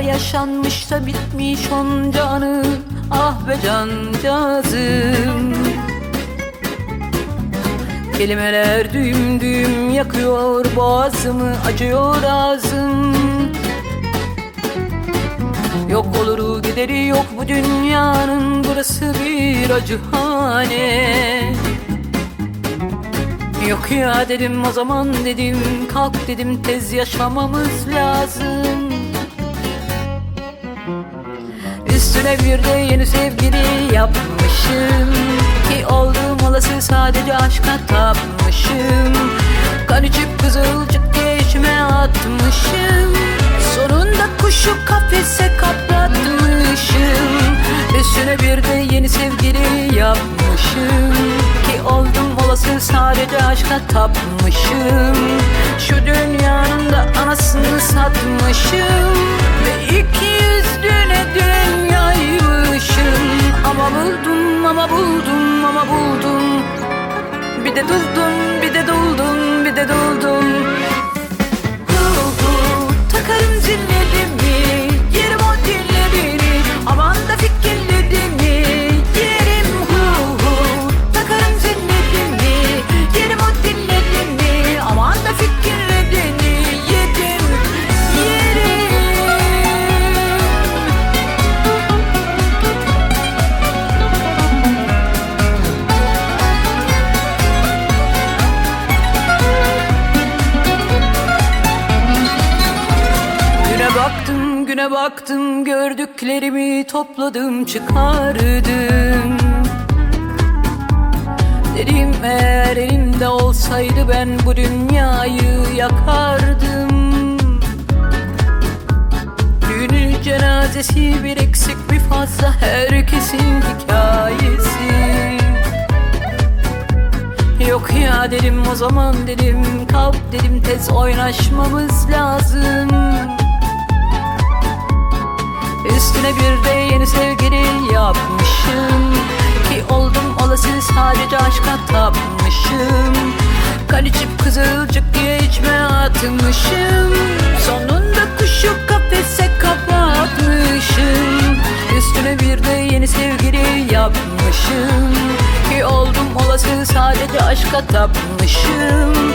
yaşanmış da bitmiş onca anı Ah be cancağızım. Kelimeler düğüm düğüm yakıyor boğazımı acıyor ağzım. Yok oluru gideri yok bu dünyanın burası bir acıhane. Yok ya dedim o zaman dedim kalk dedim tez yaşamamız lazım Üstüne bir de yeni sevgili yapmışım. Ki olduğum olası sadece aşka tapmışım. Kan içip kızılcık içime atmışım. Sonunda kuşu kafese kapatmışım Üstüne bir de yeni sevgili yapmışım. Ki oldum olası sadece aşka tapmışım. Şu dünyanın da anasını satmışım buldum ama buldum ama buldum. Bir de duldum baktım gördüklerimi topladım çıkardım. Dedim eğer elimde olsaydı ben bu dünyayı yakardım. Düğünü cenazesi bir eksik bir fazla herkesin hikayesi. Yok ya dedim o zaman dedim kalk dedim tez oynaşmamız lazım Üstüne bir de yeni sevgili yapmışım. Ki oldum olası sadece aşka tapmışım. Kan içip kızılcık diye içme atmışım. Sonunda kuşu kafese kapatmışım. Üstüne bir de yeni sevgili yapmışım. Ki oldum olası sadece aşka tapmışım.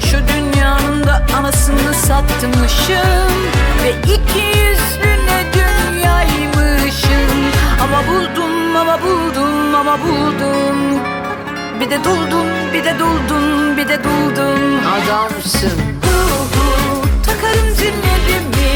Şu dünyanın da anasını satmışım. Ve iki ama buldum. Bir de duldum bir de duldum bir de duldum. Adamsın. Hu hu takarım zillerimi